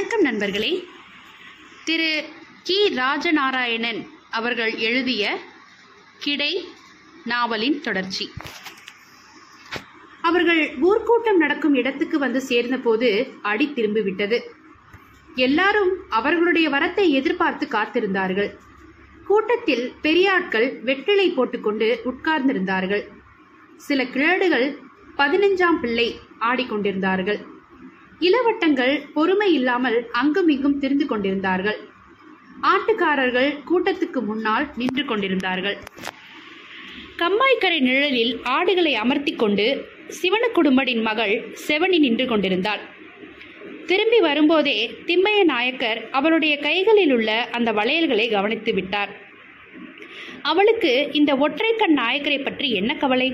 வணக்கம் நண்பர்களே. திரு கி. ராஜநாராயணன் அவர்கள் எழுதிய கிடை நாவலின் தொடர்ச்சி. அவர்கள் ஊர்க்கூட்டம் நடக்கும் இடத்துக்கு வந்து சேர்ந்தபோது அடி திரும்பிவிட்டது. எல்லாரும் அவர்களுடைய வரத்தை எதிர்பார்த்து காத்திருந்தார்கள். கூட்டத்தில் பெரியாட்கள் வெற்றிலை போட்டுக்கொண்டு உட்கார்ந்திருந்தார்கள். சில கிழடுகள் பதினஞ்சாம் பிள்ளை ஆடிக்கொண்டிருந்தார்கள். இளவட்டங்கள் பொறுமை இல்லாமல் அங்கும் இங்கும் திரிந்து கொண்டிருந்தார்கள். ஆட்டுக்காரர்கள் கூட்டத்துக்கு முன்னால் நின்று கொண்டிருந்தார்கள். கம்மாய்க்கரை நிழலில் ஆடுகளை அமர்த்தி கொண்டு சிவன குடும்படின் மகள் செவனி நின்று கொண்டிருந்தாள். திரும்பி வரும்போதே திம்மைய நாயக்கர் அவளுடைய கைகளில் உள்ள அந்த வளையல்களை கவனித்து விட்டார். அவளுக்கு இந்த ஒற்றைக்கண் நாயக்கரை பற்றி என்ன கவலை?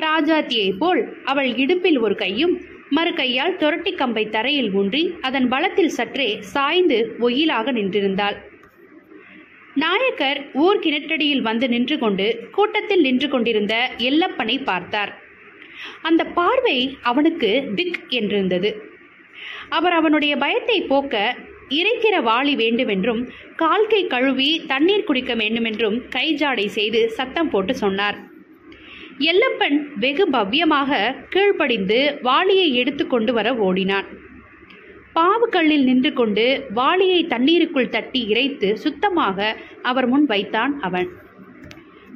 ராஜாத்தியைப் போல் அவள் இடுப்பில் ஒரு கையும் மறு கையால் துரட்டி கம்பை தரையில் ஊன்றி அதன் பலத்தில் சற்றே சாய்ந்து ஒயிலாக நின்றிருந்தாள். நாயக்கர் ஊர் கிணற்றடியில் வந்து நின்று கொண்டு கூட்டத்தில் நின்று கொண்டிருந்த எல்லப்பனை பார்த்தார். அந்த பார்வை அவனுக்கு திக் என்றிருந்தது. அவர் அவனுடைய பயத்தை போக்க இறைக்கிற வாளி வேண்டுமென்றும் கால்கை கழுவி தண்ணீர் குடிக்க வேண்டுமென்றும் கைஜாடை செய்து சத்தம் போட்டு சொன்னார். எல்லப்பன் வெகு பவ்யமாக கீழ்ப்படிந்து வாளியை எடுத்துக்கொண்டு வர ஓடினான். பாவுக்கல்லில் நின்று கொண்டு வாளியை தண்ணீருக்குள் தட்டி இறைத்து சுத்தமாக அவர் முன் வைத்தான் அவன்.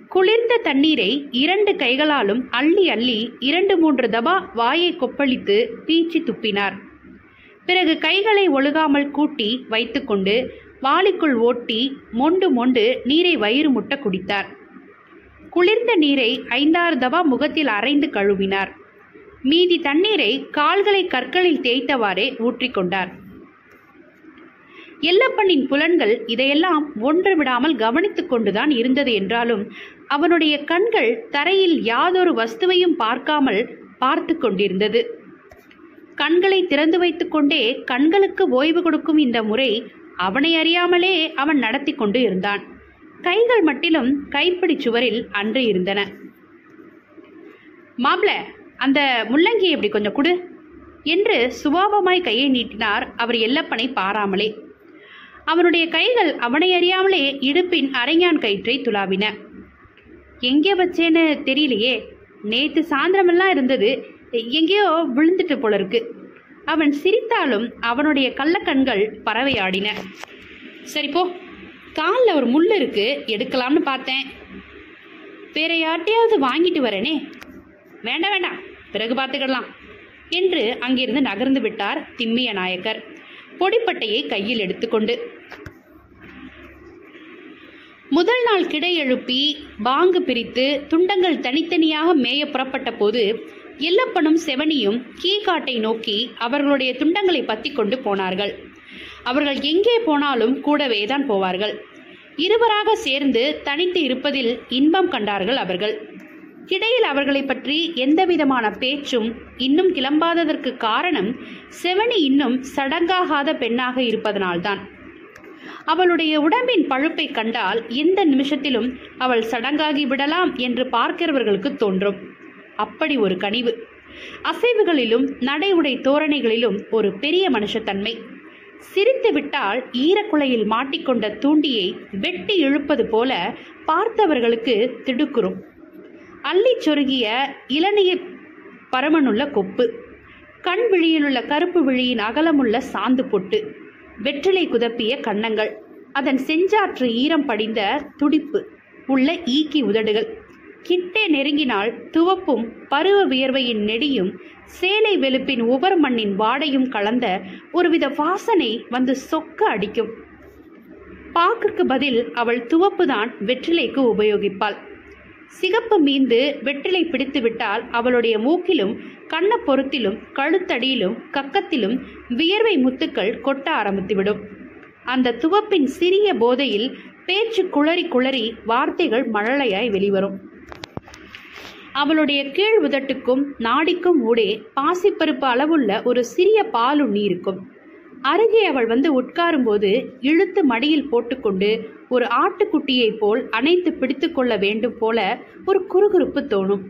குளிர்ந்த தண்ணீரை இரண்டு கைகளாலும் அள்ளி அள்ளி இரண்டு மூன்று தபா வாயை கொப்பளித்து பீச்சி துப்பினார். பிறகு கைகளை ஒழுகாமல் கூட்டி வைத்துக்கொண்டு வாளிக்குள் ஓட்டி மொண்டு மொண்டு நீரை வயிறு முட்ட குடித்தார். குளிர்ந்த நீரை ஐந்தாறு தவா முகத்தில் அரைந்து கழுவினார். மீதி தண்ணீரை கால்களை கற்களில் தேய்த்தவாறே ஊற்றிக்கொண்டார் எல்லப்பனின் புலன்கள் இதையெல்லாம் ஒன்று விடாமல் கவனித்துக் கொண்டுதான் இருந்தது என்றாலும் அவனுடைய கண்கள் தரையில் யாதொரு வஸ்துவையும் பார்க்காமல் பார்த்து கொண்டிருந்தது. கண்களை திறந்து வைத்துக்கொண்டே கண்களுக்கு ஓய்வு கொடுக்கும் இந்த முறை அவனை அறியாமலே அவன் நடத்தி கொண்டு இருந்தான். கைகள் மட்டிலும் கைப்பிடி சுவரில் அன்று இருந்தன. மாப்ள அந்த முள்ளங்கியை இப்படி கொஞ்சம் கொடு என்று சுபாவமாய் கையை நீட்டினார் அவர் எல்லப்பனை பாராமலே. அவனுடைய கைகள் அவனை அறியாமலே இடுப்பின் அரைஞான் கயிற்றை துளாவின எங்கே வச்சேன்னு தெரியலையே நேற்று சாயந்தரமெல்லாம் இருந்தது எங்கேயோ விழுந்துட்டு போல இருக்கு அவன் சிரித்தாலும் அவனுடைய கள்ளக்கண்கள் பறவையாடின. சரி போ காலில் ஒரு முள் இருக்கு எடுக்கலாம்னு பார்த்தேன். வேற யார்ட்டையாவது வாங்கிட்டு வரேனே. வேண்டாம் வேண்டாம். பிறகு பார்த்துக்கலாம் என்று அங்கிருந்து நகர்ந்து விட்டார் திம்மிய நாயக்கர். பொடிப்பட்டையை கையில் எடுத்துக்கொண்டு. முதல் நாள் கிடை எழுப்பி பாங்கு பிரித்து துண்டங்கள் தனித்தனியாக மேய புறப்பட்ட போது எல்லப்பனும் செவனியும் கீகாட்டை நோக்கி அவர்களுடைய துண்டங்களை பத்தி கொண்டு போனார்கள். அவர்கள் எங்கே போனாலும் கூடவே தான் போவார்கள். இருவராக சேர்ந்து தனித்து இருப்பதில் இன்பம் கண்டார்கள் அவர்கள். இடையில் அவர்களை பற்றி எந்தவிதமான பேச்சும் இன்னும் கிளம்பாததற்கு காரணம் செவனி இன்னும் சடங்காகாத பெண்ணாக இருப்பதனால்தான். அவளுடைய உடம்பின் பழுப்பை கண்டால் எந்த நிமிஷத்திலும் அவள் சடங்காகி விடலாம் என்று பார்க்கிறவர்களுக்கு தோன்றும். அப்படி ஒரு கனிவு. அசைவுகளிலும் நடை உடை தோரணைகளிலும் ஒரு பெரிய மனுஷத்தன்மை. சிரித்துவிட்டால் ஈரக்குலையில் மாட்டிக்கொண்ட தூண்டியை வெட்டி இழுப்பது போல பார்த்தவர்களுக்கு திடுக்குறும். அள்ளி சொருகிய இளநிய பரமனுள்ள கொப்பு. கண் விழியிலுள்ள கருப்பு விழியின் அகலமுள்ள சாந்து பொட்டு. வெற்றிலை குதப்பிய கன்னங்கள். அதன் செஞ்சாற்று ஈரம் படிந்த துடிப்பு. உள்ள ஈக்கி உதடுகள். கிட்டே நெருங்கினால் துவப்பும் பருவ வியர்வையின் நெடியும் சேலை வெளுப்பின் உவர் மண்ணின் வாடையும் கலந்த ஒருவித வாசனை வந்து சொக்க அடிக்கும். பாக்குக்கு பதில் அவள் துவப்புதான் வெற்றிலைக்கு உபயோகிப்பாள். சிகப்பு மீந்து வெற்றிலை பிடித்துவிட்டால் அவளுடைய மூக்கிலும் கண்ணப்பொருத்திலும் கழுத்தடியிலும் கக்கத்திலும் வியர்வை முத்துக்கள் கொட்ட ஆரம்பித்துவிடும். அந்த துவப்பின் சிறிய போதையில் பேச்சு குளறி குளறி வார்த்தைகள் மழலையாய் வெளிவரும். அவளுடைய கீழ் உதட்டுக்கும் நாடிக்கும் ஊடே பாசிப்பருப்பு அளவுள்ள ஒரு சிறிய பாலுண்ணி இருக்கும் அருகே அவள் வந்து உட்காரும்போது இழுத்து மடியில் போட்டுக்கொண்டு ஒரு ஆட்டுக்குட்டியைப் போல் அணைத்து பிடித்து கொள்ள வேண்டும் போல ஒரு குறுகுறுப்பு தோணும்.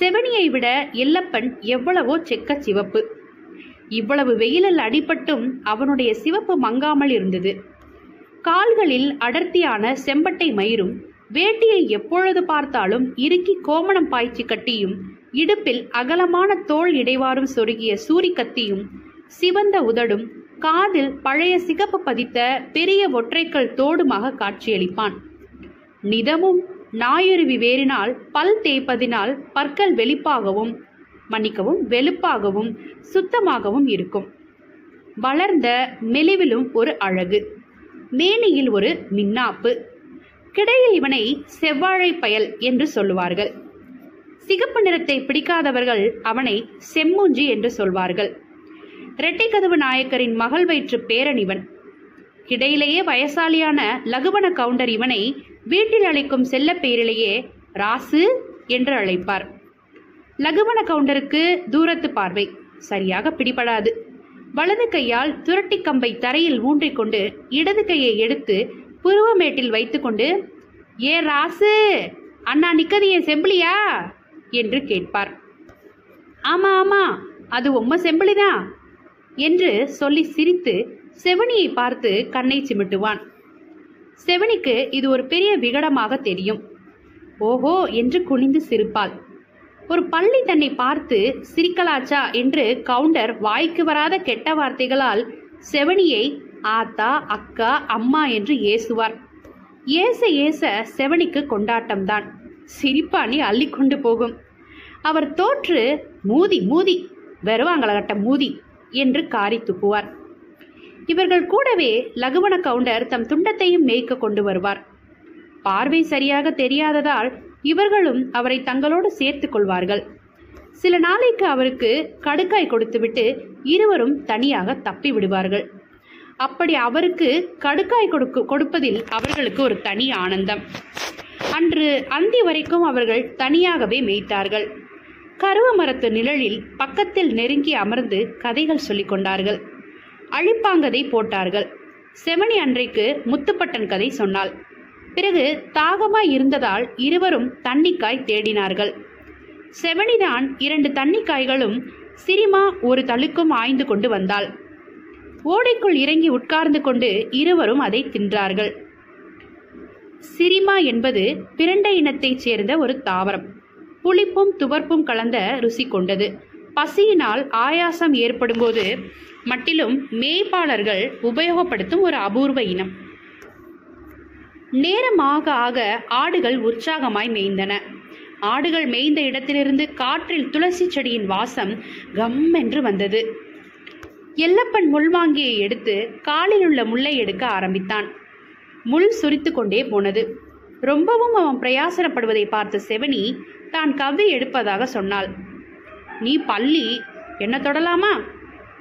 செவனியை விட எல்லப்பன் எவ்வளவோ செக்க சிவப்பு. இவ்வளவு வெயிலில் அடிபட்டும் அவனுடைய சிவப்பு மங்காமல் இருந்தது. கால்களில் அடர்த்தியான செம்பட்டை மயிரும் வேட்டியை எப்பொழுது பார்த்தாலும் இறுக்கி கோமணம் பாய்ச்சி கட்டியும் இடுப்பில் அகலமான தோல் இடைவாரும் சொருகிய சூரி கத்தியும் சிவந்த உதடும் காதில் பழைய சிகப்பு பதித்த பெரிய ஒற்றைக்கல் தோடுமாக காட்சியளிப்பான். நிதமும் நாயுருவி வேறினால் பல் தேய்ப்பதினால் பற்கள் வெளிப்பாகவும் மன்னிக்கவும் வெளுப்பாகவும் சுத்தமாகவும் இருக்கும். வளர்ந்த மெலிவிலும் ஒரு அழகு. மேனியில் ஒரு மின்னாப்பு. கிடையில் இவனை செவ்வாழை பயல் என்று சொல்லுவார்கள். சிகப்பு நிறத்தை பிடிக்காதவர்கள் அவனை செம்மூஞ்சி என்று சொல்வார்கள். இரட்டை கதவு நாயக்கரின் மகள் வயிற்று பேரன் இவன். கிடையிலேயே வயசாலியான லகுவன கவுண்டர் இவனை வீட்டில் அழைக்கும் செல்ல பெயரிலேயே ராசு என்று அழைப்பார். லகுவன கவுண்டருக்கு தூரத்து பார்வை. சரியாக பிடிபடாது. வலது கையால் துரட்டி கம்பை தரையில் ஊன்றிக்கொண்டு இடது கையை எடுத்து புருவமேட்டில் வைத்துக்கொண்டு ஏ ராசு அண்ணா நிக்கது என் செம்பிளியா என்று கேட்பார். ஆமா ஆமா அது உம்ம செம்பிளிதான் என்று சொல்லி சிரித்து செவனியை பார்த்து கண்ணை சிமிட்டுவான். செவனிக்கு இது ஒரு பெரிய விகடமாக தெரியும். ஓஹோ என்று குனிந்து சிரிப்பாள். ஒரு பள்ளி தன்னை பார்த்து சிரிக்கலாச்சா? என்று கவுண்டர் வாய்க்கு வராத கெட்ட வார்த்தைகளால் செவனியை ஆத்தா அக்கா அம்மா என்று ஏசுவார். ஏச ஏச செவனிக்கு கொண்டாட்டம்தான். சிரிப்பாணி அள்ளிக்கொண்டு போகும். அவர் தோற்று மூதி மூதி வருவாங்களகட்ட மூதி என்று காரி துப்புவார். இவர்கள் கூடவே லகுவன கவுண்டர் தம் துண்டத்தையும் மேய்க்க கொண்டு வருவார். பார்வை சரியாக தெரியாததால் இவர்களும் அவரை தங்களோடு சேர்த்து கொள்வார்கள். சில நாளைக்கு அவருக்கு கடுக்காய் கொடுத்துவிட்டு இருவரும் தனியாக தப்பி விடுவார்கள் அப்படி அவருக்கு கடுக்காய் கொடுக்கு கொடுப்பதில் அவர்களுக்கு ஒரு தனி ஆனந்தம். அன்று அந்தி வரைக்கும் அவர்கள் தனியாகவே மேய்த்தார்கள். கருவ மரத்து நிழலில் பக்கத்தில் நெருங்கி அமர்ந்து கதைகள் சொல்லிக் கொண்டார்கள். அழிப்பாங்கதை போட்டார்கள். செவனி அன்றைக்கு முத்துப்பட்டன் கதை சொன்னாள். பிறகு தாகமாய் இருந்ததால் இருவரும் தண்ணிக்காய் தேடினார்கள். செவனிதான் இரண்டு தண்ணிக்காய்களும் சிரிமா ஒரு தழுக்கும் ஆய்ந்து கொண்டு வந்தாள். ஓடைக்குள் இறங்கி உட்கார்ந்து கொண்டு இருவரும் அதை தின்றார்கள். சிரிமா என்பது பிரண்டை இனத்தைச் சேர்ந்த ஒரு தாவரம். புளிப்பும் துவர்ப்பும் கலந்த ருசி கொண்டது. பசியினால் ஆயாசம் ஏற்படும்போது மட்டிலும் மேய்ப்பாளர்கள் உபயோகப்படுத்தும் ஒரு அபூர்வ இனம். நேரமாக ஆக ஆடுகள் உற்சாகமாய் மேய்ந்தன. ஆடுகள் மேய்ந்த இடத்திலிருந்து காற்றில் துளசி செடியின் வாசம் கம் என்று வந்தது. எல்லப்பன் முள்வாங்கியை எடுத்து காலில் உள்ள முள்ளை எடுக்க ஆரம்பித்தான். முள் சுரித்து கொண்டே போனது. ரொம்பவும் அவன் பிரயாசனப்படுவதை பார்த்த செவனி தான் கவ்வி எடுப்பதாக சொன்னாள். நீ பள்ளி என்ன தொடலாமா?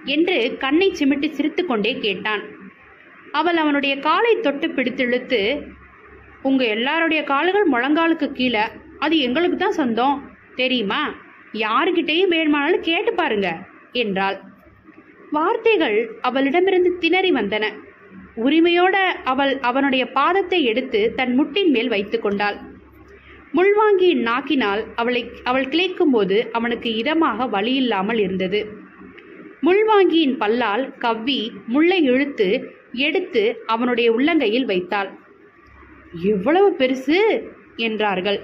என்று கண்ணை சிமிட்டி சிரித்துக்கொண்டே கேட்டான். அவள் அவனுடைய காலை தொட்டு பிடித்திழுத்து உங்க எல்லாருடைய கால்கள் முழங்காலுக்கு கீழே. அது எங்களுக்கு தான் சொந்தம். தெரியுமா? யாருக்கிட்டேயும் வேணுமானாலும் கேட்டு பாருங்க என்றாள். வார்த்தைகள் அவளிடமிருந்து திணறி வந்தன. உரிமையோட அவள் அவனுடைய பாதத்தை எடுத்து தன் முட்டின் மேல் வைத்து கொண்டாள். முள்வாங்கியின் நாக்கினால் அவளை அவள் கிளைக்கும்போது அவனுக்கு இதமாக வழியில்லாமல் இருந்தது. முள்வாங்கியின் பல்லால் கவ்வி முள்ளை இழுத்து எடுத்து அவனுடைய உள்ளங்கையில் வைத்தாள். எவ்வளவு பெருசு! என்றார்கள்.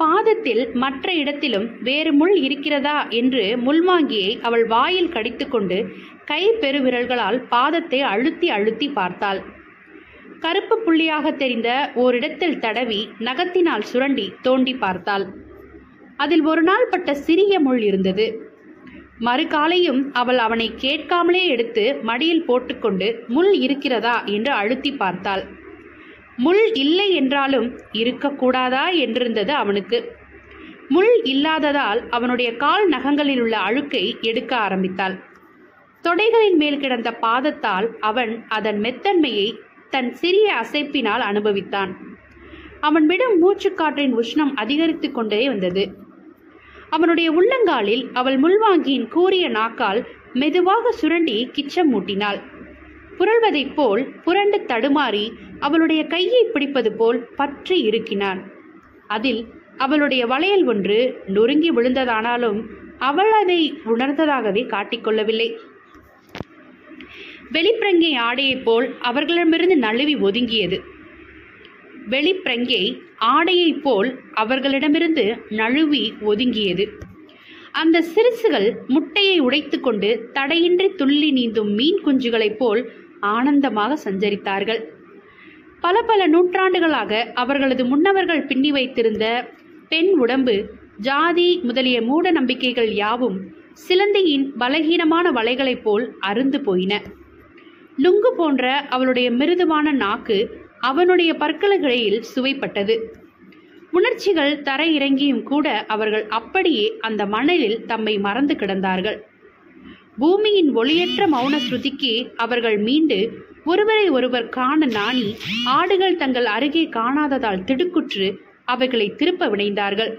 பாதத்தில் மற்ற இடத்திலும் வேறு முள் இருக்கிறதா என்று முள்வாங்கியை அவள் வாயில் கடித்துக்கொண்டு கை பெருவிரல்களால் பாதத்தை அழுத்தி அழுத்தி பார்த்தாள். கருப்பு புள்ளியாக தெரிந்த ஓரிடத்தில் தடவி நகத்தினால் சுரண்டி தோண்டி பார்த்தாள். அதில் ஒரு நாள் பட்ட சிறிய முள் இருந்தது. மறுகாலையும் அவள் அவனை கேட்காமலே எடுத்து மடியில் போட்டுக்கொண்டு முள் இருக்கிறதா? என்று அழுத்தி பார்த்தாள். முள் இல்லை என்றாலும் இருக்கக்கூடாதா என்றிருந்தது அவனுக்கு. முள் இல்லாததால் அவனுடைய கால் நகங்களில் உள்ள அழுக்கை எடுக்க ஆரம்பித்தாள். தொடைகளின் மேல் கிடந்த பாதத்தால் அவன் அதன் மெத்தன்மையை தன் சிறிய அசைப்பினால் அனுபவித்தான். அவன் விடும் மூச்சுக்காற்றின் உஷ்ணம் அதிகரித்து கொண்டே வந்தது. அவனுடைய உள்ளங்காலில் அவள் முள்வாங்கியின் கூறிய நாக்கால் மெதுவாக சுரண்டி கிச்சம் மூட்டினாள். புரள்வதைப் போல் புரண்டு தடுமாறி அவளுடைய கையை பிடிப்பது போல் பற்றி இறுக்கினான் அதில் அவளுடைய வளையல் ஒன்று நொறுங்கி விழுந்ததானாலும் அவள் அதை உணர்ந்ததாகவே காட்டிக்கொள்ளவில்லை வெளிப்பிரங்கை ஆடையைப் போல் அவர்களிடமிருந்து நழுவி ஒதுங்கியது. வெளிப்பிரங்கை ஆடையைப் போல் அவர்களிடமிருந்து நழுவி ஒதுங்கியது. அந்த சிறுசுகள் முட்டையை உடைத்துக்கொண்டு தடையின்றி துள்ளி நீந்தும் மீன் குஞ்சுகளைப் போல் ஆனந்தமாக சஞ்சரித்தார்கள். பல பல நூற்றாண்டுகளாக அவர்களது முன்னவர்கள் பின்னி வைத்திருந்த பெண் உடம்பு ஜாதி முதலிய மூட நம்பிக்கைகள் யாவும் சிலந்தியின் பலகீனமான வலைகளைப் போல் அருந்து போயின. லுங்கு போன்ற அவளுடைய மிருதுவான நாக்கு அவனுடைய பற்களுக்கிடையில் சுவைப்பட்டது. உணர்ச்சிகள் தரையிறங்கியும் கூட அவர்கள் அப்படியே அந்த மணலில் தம்மை மறந்து கிடந்தார்கள். பூமியின் ஒளியற்ற மௌன ஸ்ருதிக்கு அவர்கள் மீண்டு ஒருவரை ஒருவர் காண நாணி ஆடுகள் தங்கள் அருகே காணாததால் திடுக்குற்று அவைகளை திருப்ப வினைந்தார்கள்.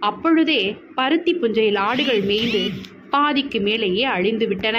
அப்பொழுதே பருத்தி புஞ்சையில் ஆடுகள் மேய்ந்து பாதிக்கு மேலேயே அழிந்து விட்டன